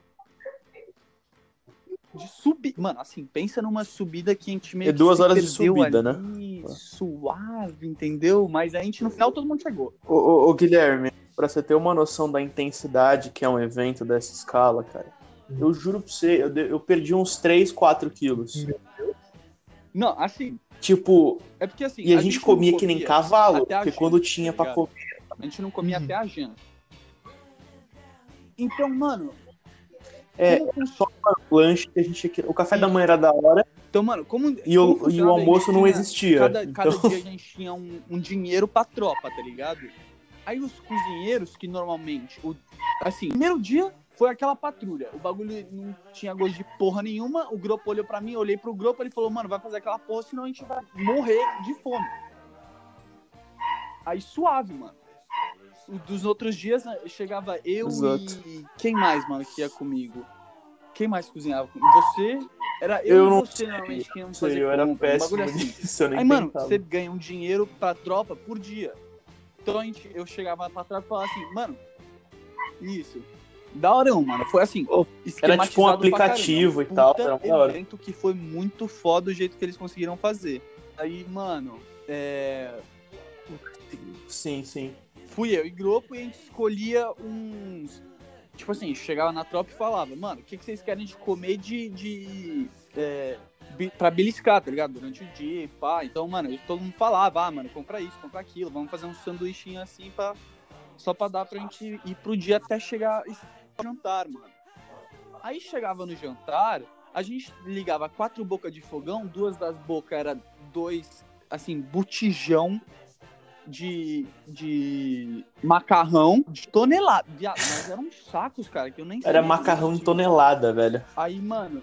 De subir. Mano, assim, pensa numa subida que a gente meio
É duas horas de subida, né?
ali, Suave, entendeu? Mas a gente, no final, todo mundo chegou.
ô, ô, ô, Guilherme, pra você ter uma noção da intensidade que é um evento dessa escala, cara, eu juro pra você, eu, eu perdi uns 3, 4 quilos.
Não, assim,
Tipo,
é porque assim.
e a, gente,
não
comia que nem cavalo,
a
porque
janta,
quando tinha
tá
pra comer.
A gente não comia
Uhum.
até a janta. Então, mano.
É,
como funciona-
O lanche que a gente tinha que- O café da manhã era da hora
Então, mano, como.
e o,
como
e o
funcionava? A
almoço
gente
não
tinha-
existia.
Cada,
Então,
cada dia a gente tinha um, um dinheiro pra tropa, tá ligado? Aí os cozinheiros, que normalmente. O, assim, primeiro dia foi aquela patrulha. O bagulho não tinha gosto de porra nenhuma. O grupo olhou pra mim, eu olhei pro grupo, ele falou, mano, vai fazer aquela porra, senão a gente vai morrer de fome. Aí suave, mano. Dos outros dias né, chegava eu
Exato.
e. Quem mais, mano, que ia comigo? Quem mais cozinhava? Você? Era eu,
Eu
e
não
você, normalmente, que iam fazer
eu era
compra, um
péssimo
bagulho assim. Aí, mano,
tentava.
você ganha um dinheiro pra tropa por dia. Então a gente, eu chegava pra trás e falava assim, mano, Isso. Da hora, mano. Foi assim,
Era tipo um aplicativo e tal. Era hora.
evento que foi muito foda o jeito que eles conseguiram fazer. Aí, mano, é...
Sim, sim.
fui eu e grupo e a gente escolhia uns. Tipo assim, chegava na tropa e falava, mano, o que, que vocês querem de comer de. de é, pra beliscar, tá ligado? Durante o dia e pá. Então, mano, todo mundo falava, ah, mano, compra isso, compra aquilo, vamos fazer um sanduichinho assim pra. Só pra dar pra gente ir pro dia até chegar e jantar, mano. Aí chegava no jantar, a gente ligava quatro bocas de fogão, duas das bocas era dois, assim, botijão de, de macarrão de tonelada. Mas eram sacos, cara, que eu nem
Era macarrão
disso.
tonelada, velho.
Aí, mano,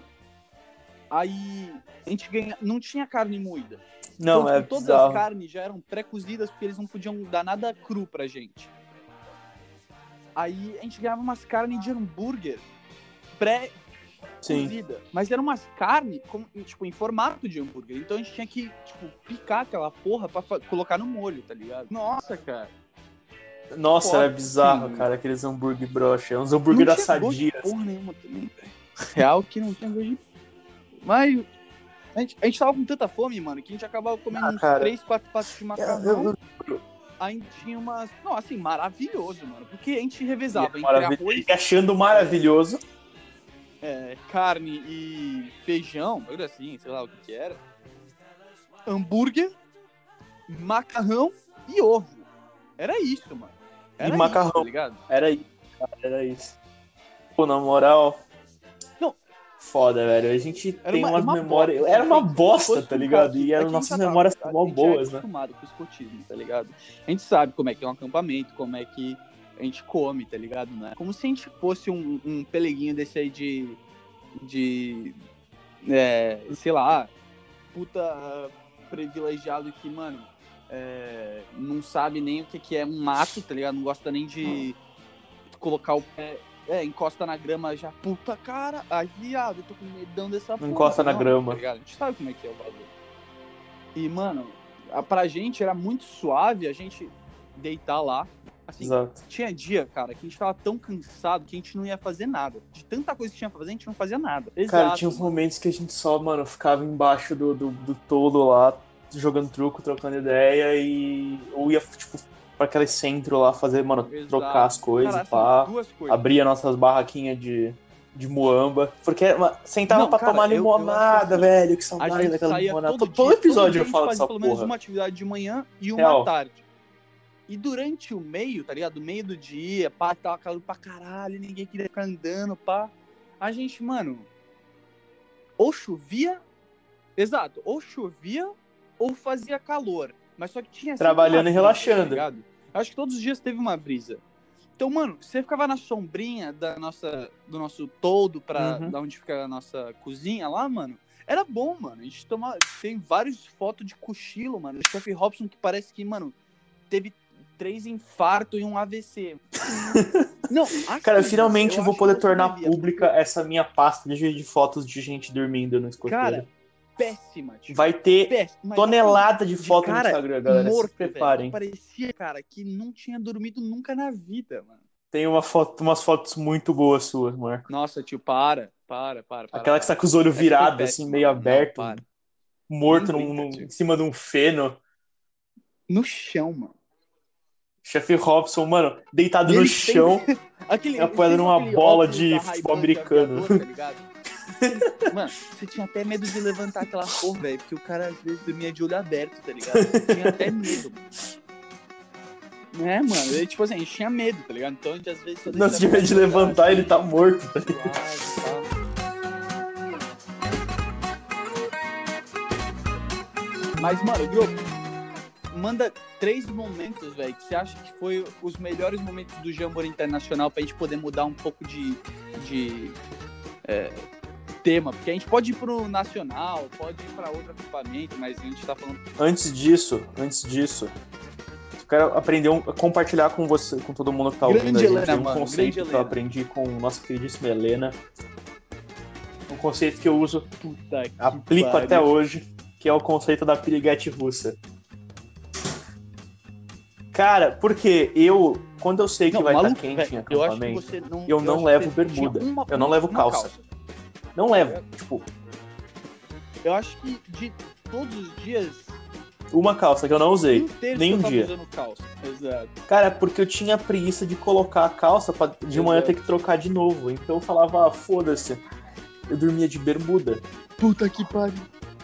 aí a gente ganha, não tinha carne moída.
Não,
Então,
é
tipo, todas
bizarro.
as carnes já eram pré-cozidas porque eles não podiam dar nada cru pra gente. Aí a gente ganhava umas carnes de hambúrguer pré
Sim.
cozida. Mas eram umas carnes, tipo, em formato de hambúrguer. Então a gente tinha que, tipo, picar aquela porra pra colocar no molho, tá ligado? Nossa, cara.
Nossa,
Foda,
era bizarro,
sim.
cara, aqueles hambúrguer broxa. Uns hambúrguer da Sadia.
porra nenhuma também, velho. Real que não tinha gosto de... Mas a gente, a gente tava com tanta fome, mano, que a gente acabava comendo
Ah,
uns
cara.
3, 4 pratos de
Eu-
macarrão.
eu-
Aí tinha umas... Não, assim, maravilhoso, mano. Porque a gente revezava entre
Maravilha-
arroz,
E achando maravilhoso.
é, carne e feijão, assim, sei lá o que que era. Hambúrguer, macarrão e ovo. Era isso, mano. Era
macarrão.
Isso, tá ligado?
Era isso, cara, era isso. Pô, na moral. Foda, velho. A gente
Era
tem
uma-
umas
uma
memórias.
bosta,
Era uma bosta, tá ligado? E
é
eram nossas memórias
tava-
mó
A gente já
boas,
é
né?
acostumado com o escotismo, tá ligado? A gente sabe como é que é um acampamento, como é que a gente come, tá ligado? Né? Como se a gente fosse um, um peleguinho desse aí de. de. É, sei lá, puta privilegiado que, mano, é, não sabe nem o que, que é um mato, tá ligado? Não gosta nem de colocar o pé. É, encosta na grama já, puta cara, ai viado, eu tô com medão dessa porra.
encosta na
Não,
grama.
Tá? A gente sabe como é que é o bagulho. E, mano, a- pra gente era muito suave a gente deitar lá. Assim,
Exato.
tinha dia, cara, que a gente tava tão cansado que a gente não ia fazer nada. De tanta coisa que tinha pra fazer, a gente não fazia nada.
Cara,
Exato,
tinha uns
mano.
momentos que a gente só, mano, ficava embaixo do, do, do tolo lá, jogando truco, trocando ideia e. Ou ia, tipo, pra aquele centro lá fazer, mano,
Exato.
trocar as coisas
Cara,
pá.
assim, duas coisas.
Abria nossas barraquinhas de, de muamba. Porque mano, sentava
Não,
pra
cara,
tomar
eu- eu
limonada,
acho
velho. Que saudade daquela limonada.
todo,
Todo, episódio
dia
eu
a gente
falo
fazia
dessa
pelo menos
porra.
uma atividade de manhã e uma
Real.
tarde. E durante o meio, tá ligado? Do meio do dia, pá, tava calor pra caralho, ninguém queria ficar andando, pá. A gente, mano, ou chovia, exato, ou chovia ou fazia calor. Mas só que tinha
Trabalhando e
brisa,
relaxando.
Tá? Acho que todos os dias teve uma brisa. Então, mano, você ficava na sombrinha da nossa, do nosso todo pra
Uhum.
da onde fica a nossa cozinha lá, mano. Era bom, mano. A gente toma, tem vários fotos de cochilo, mano. O chefe Robson que parece que, mano, teve três infartos e um AVC. Não, assim,
Cara, finalmente eu, vou poder tornar pública essa minha pasta de, de fotos de gente dormindo no escoteiro.
Cara, Péssima, tipo,
Vai ter
péssima.
Tonelada de
de
fotos no
cara
Instagram, galera.
morto,
Se preparem.
velho. Parecia, cara, que não tinha dormido nunca na vida, mano.
Tem uma foto, umas fotos muito boas suas, Marco.
Nossa, tio, para, para, para. para
Aquela que você tá com os olhos virados,
péssima,
assim, meio.
Não,
aberto,
para.
morto
Nem
num- em cima de um feno.
No chão, mano.
Chefe Robson, mano, deitado
E
no
ele
chão.
Aquele,
apoiado
ele
numa bola de futebol americano.
aviador, tá ligado? Mano, você tinha até medo de levantar aquela porra, velho, porque o cara às vezes dormia de olho aberto, tá ligado? Você tinha até medo, mano. É, mano, ele, tipo assim, a gente tinha medo, tá ligado? Então a gente às vezes.
Não, se tiver de levantar,
assim,
ele tá morto, tá ligado?
suave, tal. Mas, mano, grupo, manda três momentos, velho, que você acha que foi os melhores momentos do Jamboree Internacional pra gente poder mudar um pouco de, de é, tema. Porque a gente pode ir pro nacional, pode ir pra outro acampamento, mas a gente tá falando.
Antes disso, antes disso, eu quero aprender, um, compartilhar com você, com todo mundo que tá
Grande
ouvindo a gente,
Helena,
um
mano,
conceito que eu
Helena.
aprendi com nossa queridíssima Helena. Um conceito que eu uso,
Puta que
aplico
pariu.
até hoje, que é o conceito da piriguete russa. Cara, porque eu quando eu sei que
Não,
vai estar
maluco,
quente
velho,
em
eu
acampamento,
não.
eu não levo bermuda.
uma-
Eu não levo
uma
calça. Não levo. Tipo,
Eu acho que de todos os dias,
uma calça que eu não usei.
um eu
um
tava
dia.
usando calça. Exato.
Cara, porque eu tinha preguiça de colocar a calça pra de manhã
Exato.
ter que trocar de novo. Então eu falava, ah, foda-se. Eu dormia de bermuda.
Puta que pariu.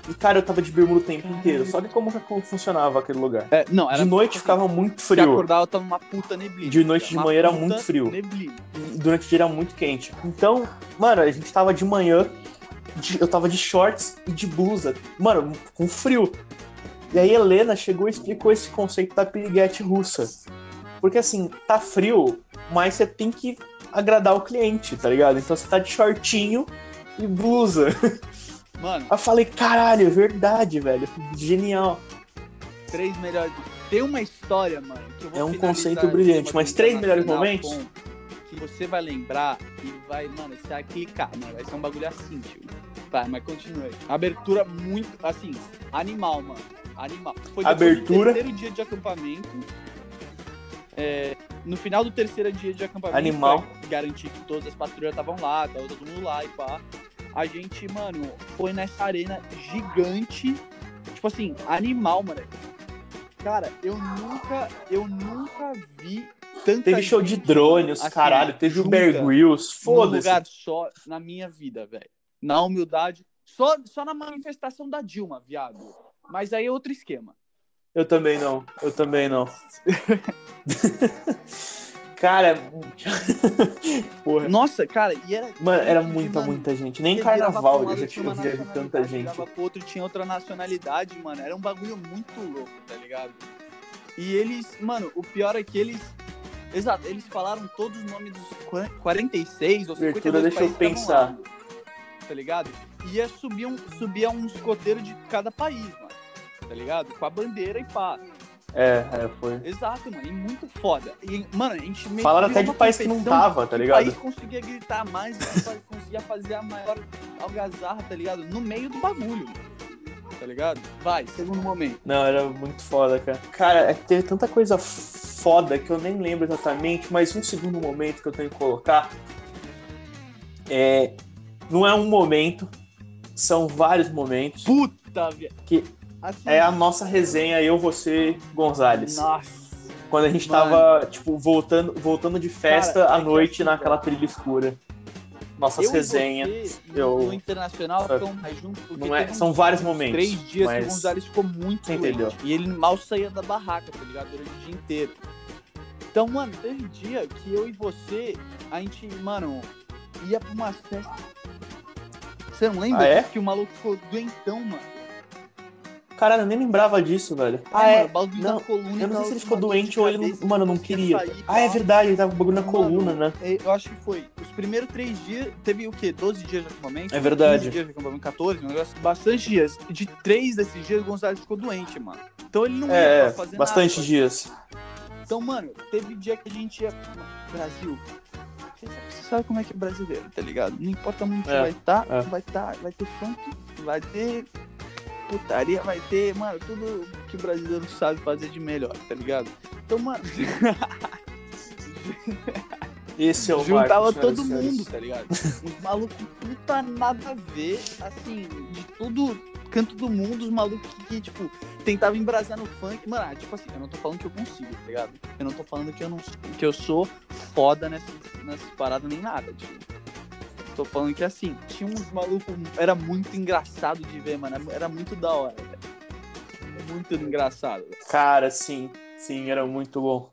E, cara, eu tava de bermuda o tempo inteiro. Só que como, como funcionava aquele lugar.
É, não, era
De noite
tipo
ficava muito
Se
frio.
acordava, tava uma puta neblina.
De noite de manhã era muito frio.
Neblina.
E durante o dia era muito quente. Então, mano, a gente tava de manhã. de- eu tava de shorts e de blusa. Mano, com frio. E aí a Helena chegou e explicou esse conceito da piriguete russa. Porque assim, tá frio, mas você tem que agradar o cliente, tá ligado? Então você tá de shortinho e blusa.
Mano,
eu falei, caralho, é verdade, velho. Genial.
três melhores. Tem uma história, mano, que eu vou
É um conceito brilhante, mas três melhores momentos?
Que você vai lembrar e vai, mano, você vai clicar, mano. Vai ser um bagulho assim, tio. Tá, mas continue. aí. Abertura muito, assim, animal, mano. Animal. Foi
Abertura.
do terceiro dia de acampamento. É, no final do terceiro dia de acampamento,
Animal.
garantir que todas as patrulhas estavam lá, tava todo mundo lá e pá. A gente, mano, foi nessa arena gigante. Tipo assim, animal, mano. Cara, eu nunca, eu nunca vi tanta
Teve show de
gente,
drone, os
assim,
caralho. Teve o
num
Foda-se.
lugar só na minha vida, velho. Na humildade. Só, só na manifestação da Dilma, viado. Mas aí é outro esquema.
Eu também não. Eu também não. Cara, porra.
Nossa, cara, e era.
Mano, era
gente,
muita,
mano,
muita gente. Nem carnaval eu já
tinha
via tanta gente.
Pro outro, tinha outra nacionalidade, mano. Era um bagulho muito louco, tá ligado? E eles, mano, o pior é que eles. Exato, eles falaram todos os nomes dos qua- 46 ou 52
Abertura, deixa eu pensar.
lá, tá ligado? E ia subir um, subia um escoteiro de cada país. Tá ligado? Com a bandeira e pá.
É, é, foi.
Exato, mano. E muito foda. E, mano, a gente meio
Falaram até de país que não tava, tá ligado?
O país conseguia gritar mais, conseguia fazer a maior algazarra, tá ligado? No meio do bagulho. Tá ligado? Vai, segundo momento.
Não, era muito foda, cara. Cara, é que teve tanta coisa foda que eu nem lembro exatamente, mas um segundo momento que eu tenho que colocar é. Não é um momento, são vários momentos.
Puta, velho.
Que
Assim,
É a nossa resenha, eu, você, Gonzalez.
Nossa.
Quando a gente
Mano.
tava, tipo, voltando, voltando de festa
Cara,
à
é que
noite
assim,
naquela trilha escura. Nossas
eu
resenhas. eu-
no Internacional,
É.
ficam mais juntos,
Não é- são
uns-
vários momentos,
Três dias que
mas-
o Gonzalez ficou muito doente.
entendeu.
E ele mal saía da barraca, tá ligado? Durante o dia inteiro. Então, mano, teve dia que eu e você, a gente, mano, ia pra umas festas. Você não lembra
Ah, é?
que o maluco ficou doentão, mano?
Caralho, eu nem lembrava disso, velho. Ah,
mano,
é?
o bagulho
Não,
coluna.
Eu não sei se ele ficou doente ou ele
cabeça.
Mano, não queria.
sair,
Ah, é verdade, ele tava com bagulho na
Mano,
coluna, né?
É, Eu acho que foi. Os primeiros três dias, teve o quê? 12 dias de acampamento?
É verdade.
15 dias de acampamento, 14, um negócio. Bastante dias. De três desses dias, o Gonzalez ficou doente, mano. Então ele não ia
É,
pra
é,
fazer
bastante
nada.
dias.
Então, mano, teve dia que a gente ia. Brasil. Você sabe, como é que é brasileiro, tá ligado? Não importa muito
É,
vai estar,
é.
vai estar, vai ter funk, vai ter putaria, vai ter, mano, tudo que o brasileiro sabe fazer de melhor, tá ligado? Então, mano,
Esse é o
juntava
Marcos,
todo mundo,
senhores.
tá ligado? Uns malucos puta nada a ver, assim, de todo canto do mundo, os malucos que, que, tipo, tentavam embrasar no funk. Mano, ah, tipo assim, eu não tô falando que eu consigo, tá ligado? Eu não tô falando que eu não que eu sou foda nessas, nessas paradas nem nada, tipo. Tô falando que assim, tinha uns malucos, era muito engraçado de ver, mano. Era muito da hora, velho. Muito engraçado, velho.
Cara, sim, sim, era muito bom.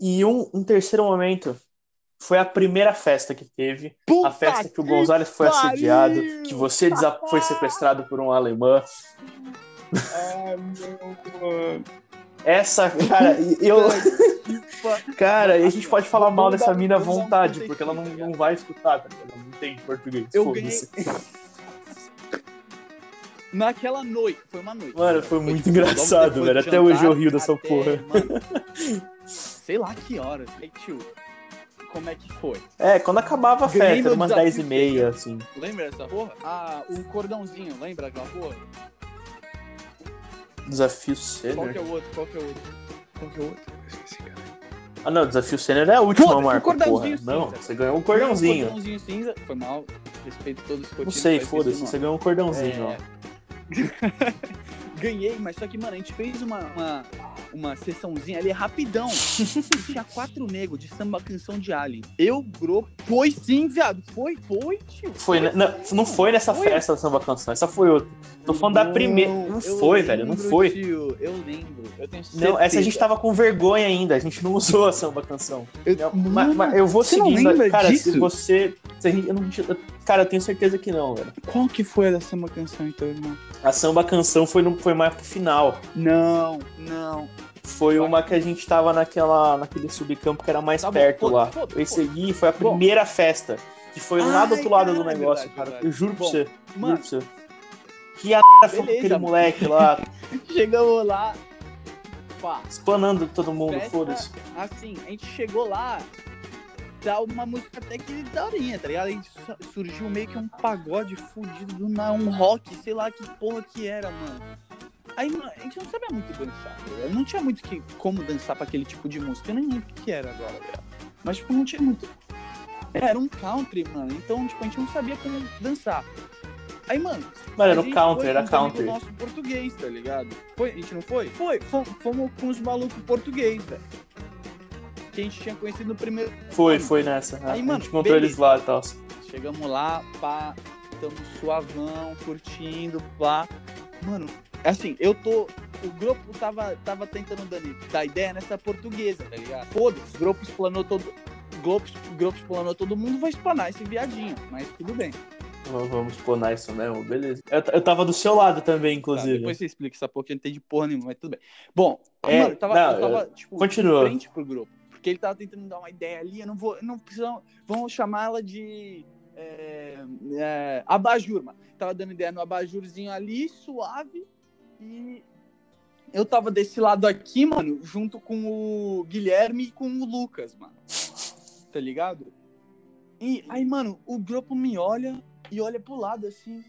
E um, um terceiro momento foi a primeira festa que teve. A
Puta
festa que o Gonzalez foi
pariu!
assediado, que você foi sequestrado por um alemão.
Ai, meu mano.
Essa, cara, eu. Cara, a gente pode falar mal dessa mina à vontade, porque ela não, não vai escutar, tá? Ela não tem português.
Eu
foda-se.
Naquela noite, foi uma noite.
Mano, foi muito
tipo, logo
engraçado, velho. Até hoje eu rio dessa
até,
porra.
mano, sei lá que horas. Falei, tio, como é que foi?
É, quando acabava a
Ganhei
festa, umas
desafio,
10 e meia, assim.
Lembra dessa porra? Ah, o cordãozinho, lembra aquela porra?
Desafio
Qual
sério.
que é o outro? Qual que é o outro? Qual que é o outro? Eu esqueci, cara.
Ah, não, desafio sênior é a última
o
marca, porra.
cordãozinho
Não,
cinza.
você ganhou um cordãozinho.
Cordãozinho cinza. Foi mal. Respeito todos os
Não
cotinhos,
sei, foda-se, você ganhou um cordãozinho, ó.
É. Ganhei, mas só que, mano, a gente fez uma, uma, uma sessãozinha ali rapidão. e tinha quatro negros de samba canção de Alien. Eu, Gro, foi sim, viado. Foi, foi, tio.
Foi, né? não, não foi nessa
Foi.
festa da samba canção, essa foi outra. Tô falando da primeira. Não foi, velho, não
lembro,
foi.
Tio, eu lembro. Eu tenho certeza.
Não, essa a gente tava com vergonha ainda, a gente não usou a samba canção.
Eu,
Não,
Mano,
mas, mas eu vou
não
seguindo. cara,
disso?
se você. Se a gente, eu não, eu- cara, eu tenho certeza que não, velho.
Qual que foi a da samba canção, então, irmão?
A samba canção foi, no, foi mais pro final.
Não, não.
Foi uma que a gente tava naquela, naquele subcampo que era mais
Tá bom,
perto
foda-se,
lá.
foda-se,
Esse aí foi a
Bom.
primeira festa. Que foi lá do outro lado do
é
negócio,
verdade,
cara.
verdade.
Eu juro pra
Bom,
você.
Mano,
Juro pra você. Que a foi aquele
mano.
moleque lá,
chegamos lá. Pá,
espanando todo mundo, foda-se.
assim, a gente chegou lá, tá uma música até que daorinha, tá ligado? A gente su- surgiu meio que um pagode fudido um rock, sei lá que porra que era, mano. Aí, a gente não sabia muito dançar, tá ligado? Não tinha muito que, como dançar pra aquele tipo de música. Eu nem lembro o que era agora, velho. Mas, tipo, não tinha muito. Era um country, mano. Então, tipo, a gente não sabia como dançar. Aí, mano,
Mano, era o counter,
foi
era counter.
nosso português, tá ligado? Foi, a gente não foi? Foi, fomos, fomos com os malucos português, velho. Que a gente tinha conhecido no primeiro.
Foi, foi nessa.
Aí,
a
mano,
gente encontrou eles lá e tal.
Chegamos lá, pá, tamo suavão, curtindo, pá. Mano, assim, eu tô. O grupo tava, tava tentando dar, ideia nessa portuguesa, tá ligado? Foda-se, o grupo explanou todo. Grupo, grupo explanou todo mundo, vai explanar esse viadinho, mas tudo bem.
Vamos explanar isso mesmo, beleza. Eu, eu tava do seu lado também,
Tá,
inclusive.
depois você explica essa porra que eu não entendi porra nenhuma, mas tudo bem. Bom,
É,
mano, eu tava,
não,
eu tava tipo,
continua.
frente pro grupo. Porque ele tava tentando dar uma ideia ali, eu não vou. Não preciso. Vamos chamar ela de. É, é, abajur, mano. Tava dando ideia no abajurzinho ali, suave. E eu tava desse lado aqui, mano, junto com o Guilherme e com o Lucas, mano. Tá ligado? E aí, mano, o grupo me olha e olha pro lado assim.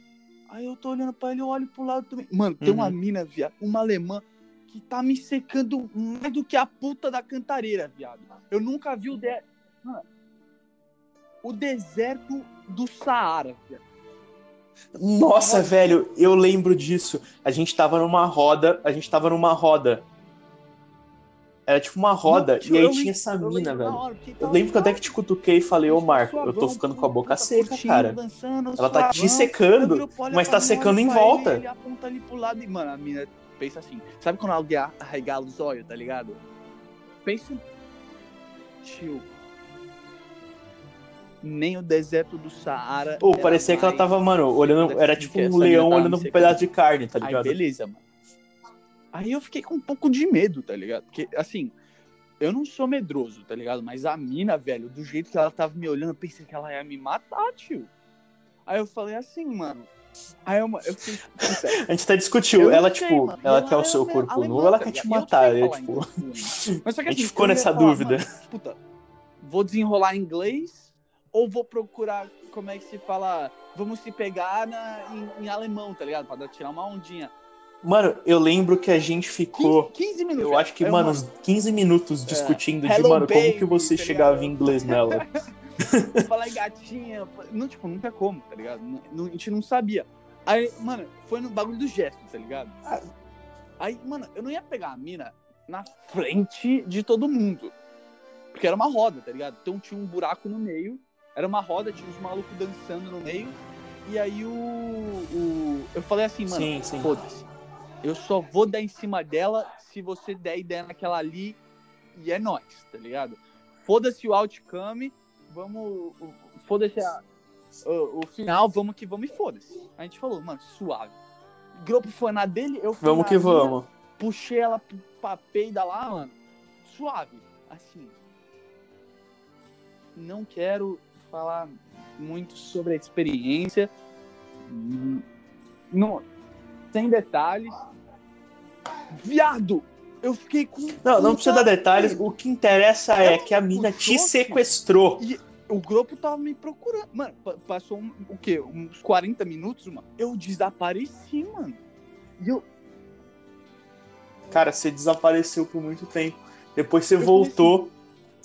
Aí eu tô olhando pra ele, eu olho pro lado também. Mano, tem uma
Uhum.
mina, viado, uma alemã, que tá me secando mais do que a puta da cantareira, viado. Eu nunca vi o de... Mano, o deserto do Saara, viado.
Nossa,
Nossa.
velho, eu lembro disso. A gente tava numa roda, a gente tava numa roda. Era tipo uma roda,
Não, tio,
e aí tinha essa mina, velho.
hora,
Eu lembro que eu até que te cutuquei e falei, ô Marco, eu tô ficando com a boca seca, cara.
dançando,
Ela tá te secando, mas tá
mim,
secando em volta.
Ele aponta ali pro lado e, mano, a mina pensa assim. Sabe quando alguém arregala os olhos, tá ligado? Pensa. Tio. Nem o deserto do Saara.
Pô, parecia que ela tava, mano, olhando. Era tipo um leão olhando um pedaço de carne, tá
Aí,
ligado?
beleza, mano. Aí eu fiquei com um pouco de medo, tá ligado? Porque, assim, eu não sou medroso, tá ligado? Mas a mina, velho, do jeito que ela tava me olhando, eu pensei que ela ia me matar, tio. Aí eu falei assim, mano. Aí eu, eu fiquei. puta,
A gente até discutiu.
eu não
Ela,
sei,
tipo,
mano.
ela quer o
é
seu corpo
alemã,
nu, ela
tá
quer te matar. É, tipo.
Mas só que
A gente
assim,
ficou nessa
falar,
dúvida.
mano, puta, vou desenrolar em inglês ou vou procurar como é que se fala? Vamos se pegar na, em, em alemão, tá ligado? Pra dar- tirar uma ondinha.
Mano, eu lembro que a gente
15,
ficou.
15 minutos.
Eu acho que,
Aí eu,
mano, uns 15 minutos discutindo de,
É. Hello,
mano, como
baby,
que você
tá
chegava em inglês nela.
Falar em gatinha. Não, tipo, nunca como, tá ligado? Não- a gente não sabia. Aí, mano, foi no bagulho do gesto, tá ligado?
Ah.
Aí, mano, eu não ia pegar a mina na frente de todo mundo. Porque era uma roda, tá ligado? Então tinha um buraco no meio. Era uma roda, tinha uns malucos dançando no meio. E aí o. o... Eu falei assim, mano, foda-se. Eu só vou dar em cima dela se você der ideia naquela ali e é nóis, tá ligado? Foda-se o outcome, vamos. Foda-se a- o, o final, vamos que vamos e foda-se. A gente falou, mano, suave. Grupo foi na dele, eu fui
Vamos
na
que
minha,
vamos.
Puxei ela pra peida lá, mano. Suave. Assim. Não quero falar muito sobre a experiência. Hum, Não, sem detalhes. Viado! Eu fiquei com.
Não, não precisa dar detalhes. O que interessa é
Ela
que a mina te sequestrou.
O grupo tava me procurando. Mano, pa- passou um- o quê? Uns 40 minutos, mano. Eu desapareci, mano. E eu,
Cara, você desapareceu por muito tempo. Depois você
Eu
voltou.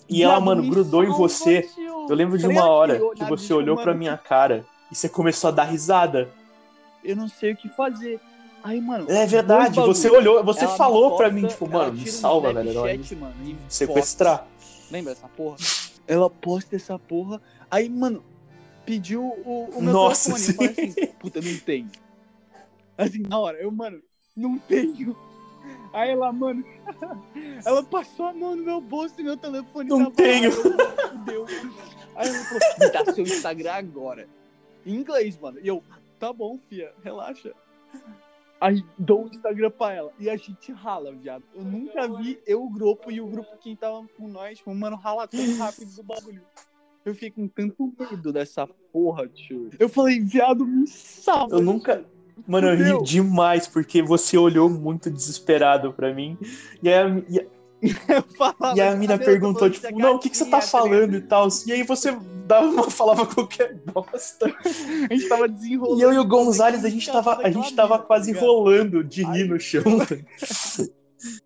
E ela,
Viado,
mano,
me
grudou em você.
tio.
Eu lembro de
Tá
uma
ligado
hora que
olhar,
você olhou
mano,
pra minha cara e você começou a dar risada.
Eu não sei o que fazer. Aí, mano.
É verdade, você olhou, você
Ela
falou pra
posta-
mim, tipo, mano, me
um
salva, velho.
Snapchat, mano,
sequestrar.
posta. Lembra essa porra? Ela posta essa porra. Aí, mano, pediu o, o meu
Nossa,
telefone. Falei assim, puta, não tenho. Assim, na hora, eu, mano, não tenho. Aí ela, mano, ela passou a mão no meu bolso e meu telefone
Não tenho.
Fudeu. Aí ela falou, me dá seu Instagram agora. Em inglês, mano. E eu, tá bom, fia, relaxa. Aí dou o Instagram pra ela. E a gente rala, viado. Eu nunca vi eu, o grupo e o grupo quem tava com nós, tipo, mano, rala tão rápido do bagulho. Eu fiquei com tanto medo dessa porra, tio. Eu falei, viado, me salva.
Eu nunca. Mano, eu ri demais porque você olhou muito desesperado pra mim. E aí a, e a- e a mina
"Cadê? Eu tô
perguntou, tipo, não, o que, que você tá
ligado?
falando e tal. E aí você dava uma, falava qualquer bosta.
A gente tava desenrolando.
E eu e o Gonzalez, a gente tava, a gente tava quase rolando de rir no chão.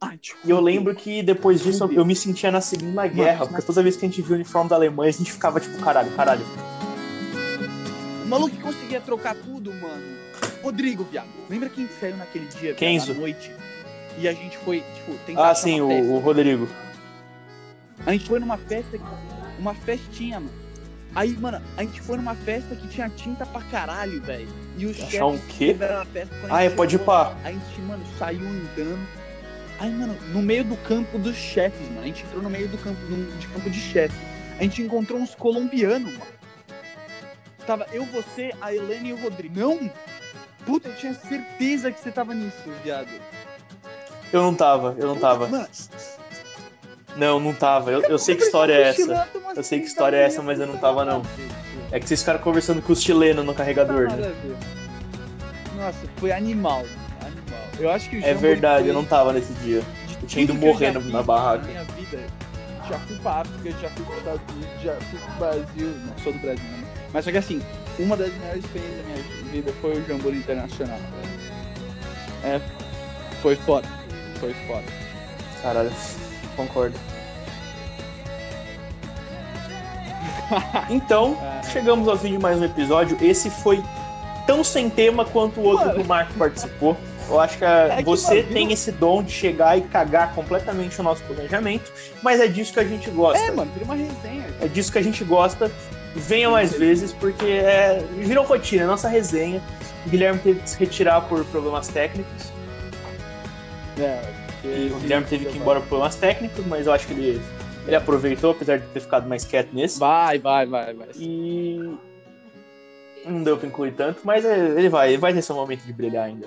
Ai,
E eu lembro que depois disso eu, me sentia na Segunda Guerra, porque toda vez que a gente via o uniforme da Alemanha, a gente ficava tipo, caralho, caralho.
O maluco que conseguia trocar tudo, mano. Rodrigo, viado. Lembra quem saiu naquele dia,
Kenzo.
à noite? E a gente foi, tipo, tentar
Ah, sim, o, o Rodrigo.
A gente foi numa festa, uma festinha, mano. Aí, mano, a gente foi numa festa que tinha tinta pra caralho, velho. E o chefe
Achar um quê?
festa
Ah, é, pode ir pá.
A gente, mano, saiu andando. Aí, mano, no meio do campo dos chefes, mano. A gente entrou no meio do campo de campo de chefe. A gente encontrou uns colombianos, mano. Tava eu, você, a Helena e o Rodrigo. Não! Puta, eu tinha certeza que você tava nisso, viado.
Eu não tava, eu não tava. Não, não tava. Eu, eu sei que história é essa. Eu sei que história é essa, mas eu não tava, não. É que vocês ficaram conversando com os chilenos no carregador, né?
Nossa, foi animal, animal. Eu acho que o
É verdade, eu não tava nesse dia. eu tinha ido
já
na- barraca.
minha vida, já fui pra África, já fui pros Estados Unidos, já fui pro Brasil. Não sou do Brasil, né? Mas só que assim, uma das melhores experiências da minha vida foi o Jamboree Internacional. É, foi foda. Foi foda.
Caralho, concordo. Então, chegamos ao fim de mais um episódio. Esse foi tão sem tema quanto o outro
Mano.
que o Marco participou. Eu acho que, ah,
É que
você tem esse dom de chegar e cagar completamente o nosso planejamento, mas é disso que a gente gosta.
É, mano, vira uma resenha.
É disso que a gente gosta. Venha mais vezes, porque é, virou rotina, é nossa resenha. O Guilherme teve que se retirar por problemas técnicos.
É,
E o Guilherme teve que ir embora por problemas técnicos, mas eu acho que ele, ele aproveitou, apesar de ter ficado mais quieto nesse.
Vai, vai, vai, vai.
E não deu pra incluir tanto, mas é, ele vai, ele vai ter seu momento de brilhar ainda.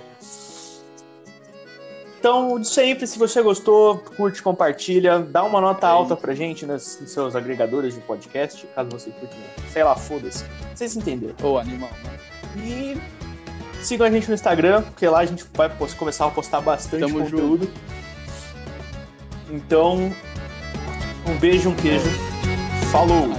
Então, de sempre, se você gostou, curte, compartilha, dá uma nota
É
alta pra gente nos, nos seus agregadores de podcast, caso você curte, sei lá, foda-se. Vocês entenderam.
Ô, animal, mano.
E sigam a gente no Instagram, porque lá a gente vai começar a postar bastante
Tamo
conteúdo. Então, um beijo, um queijo. Falou!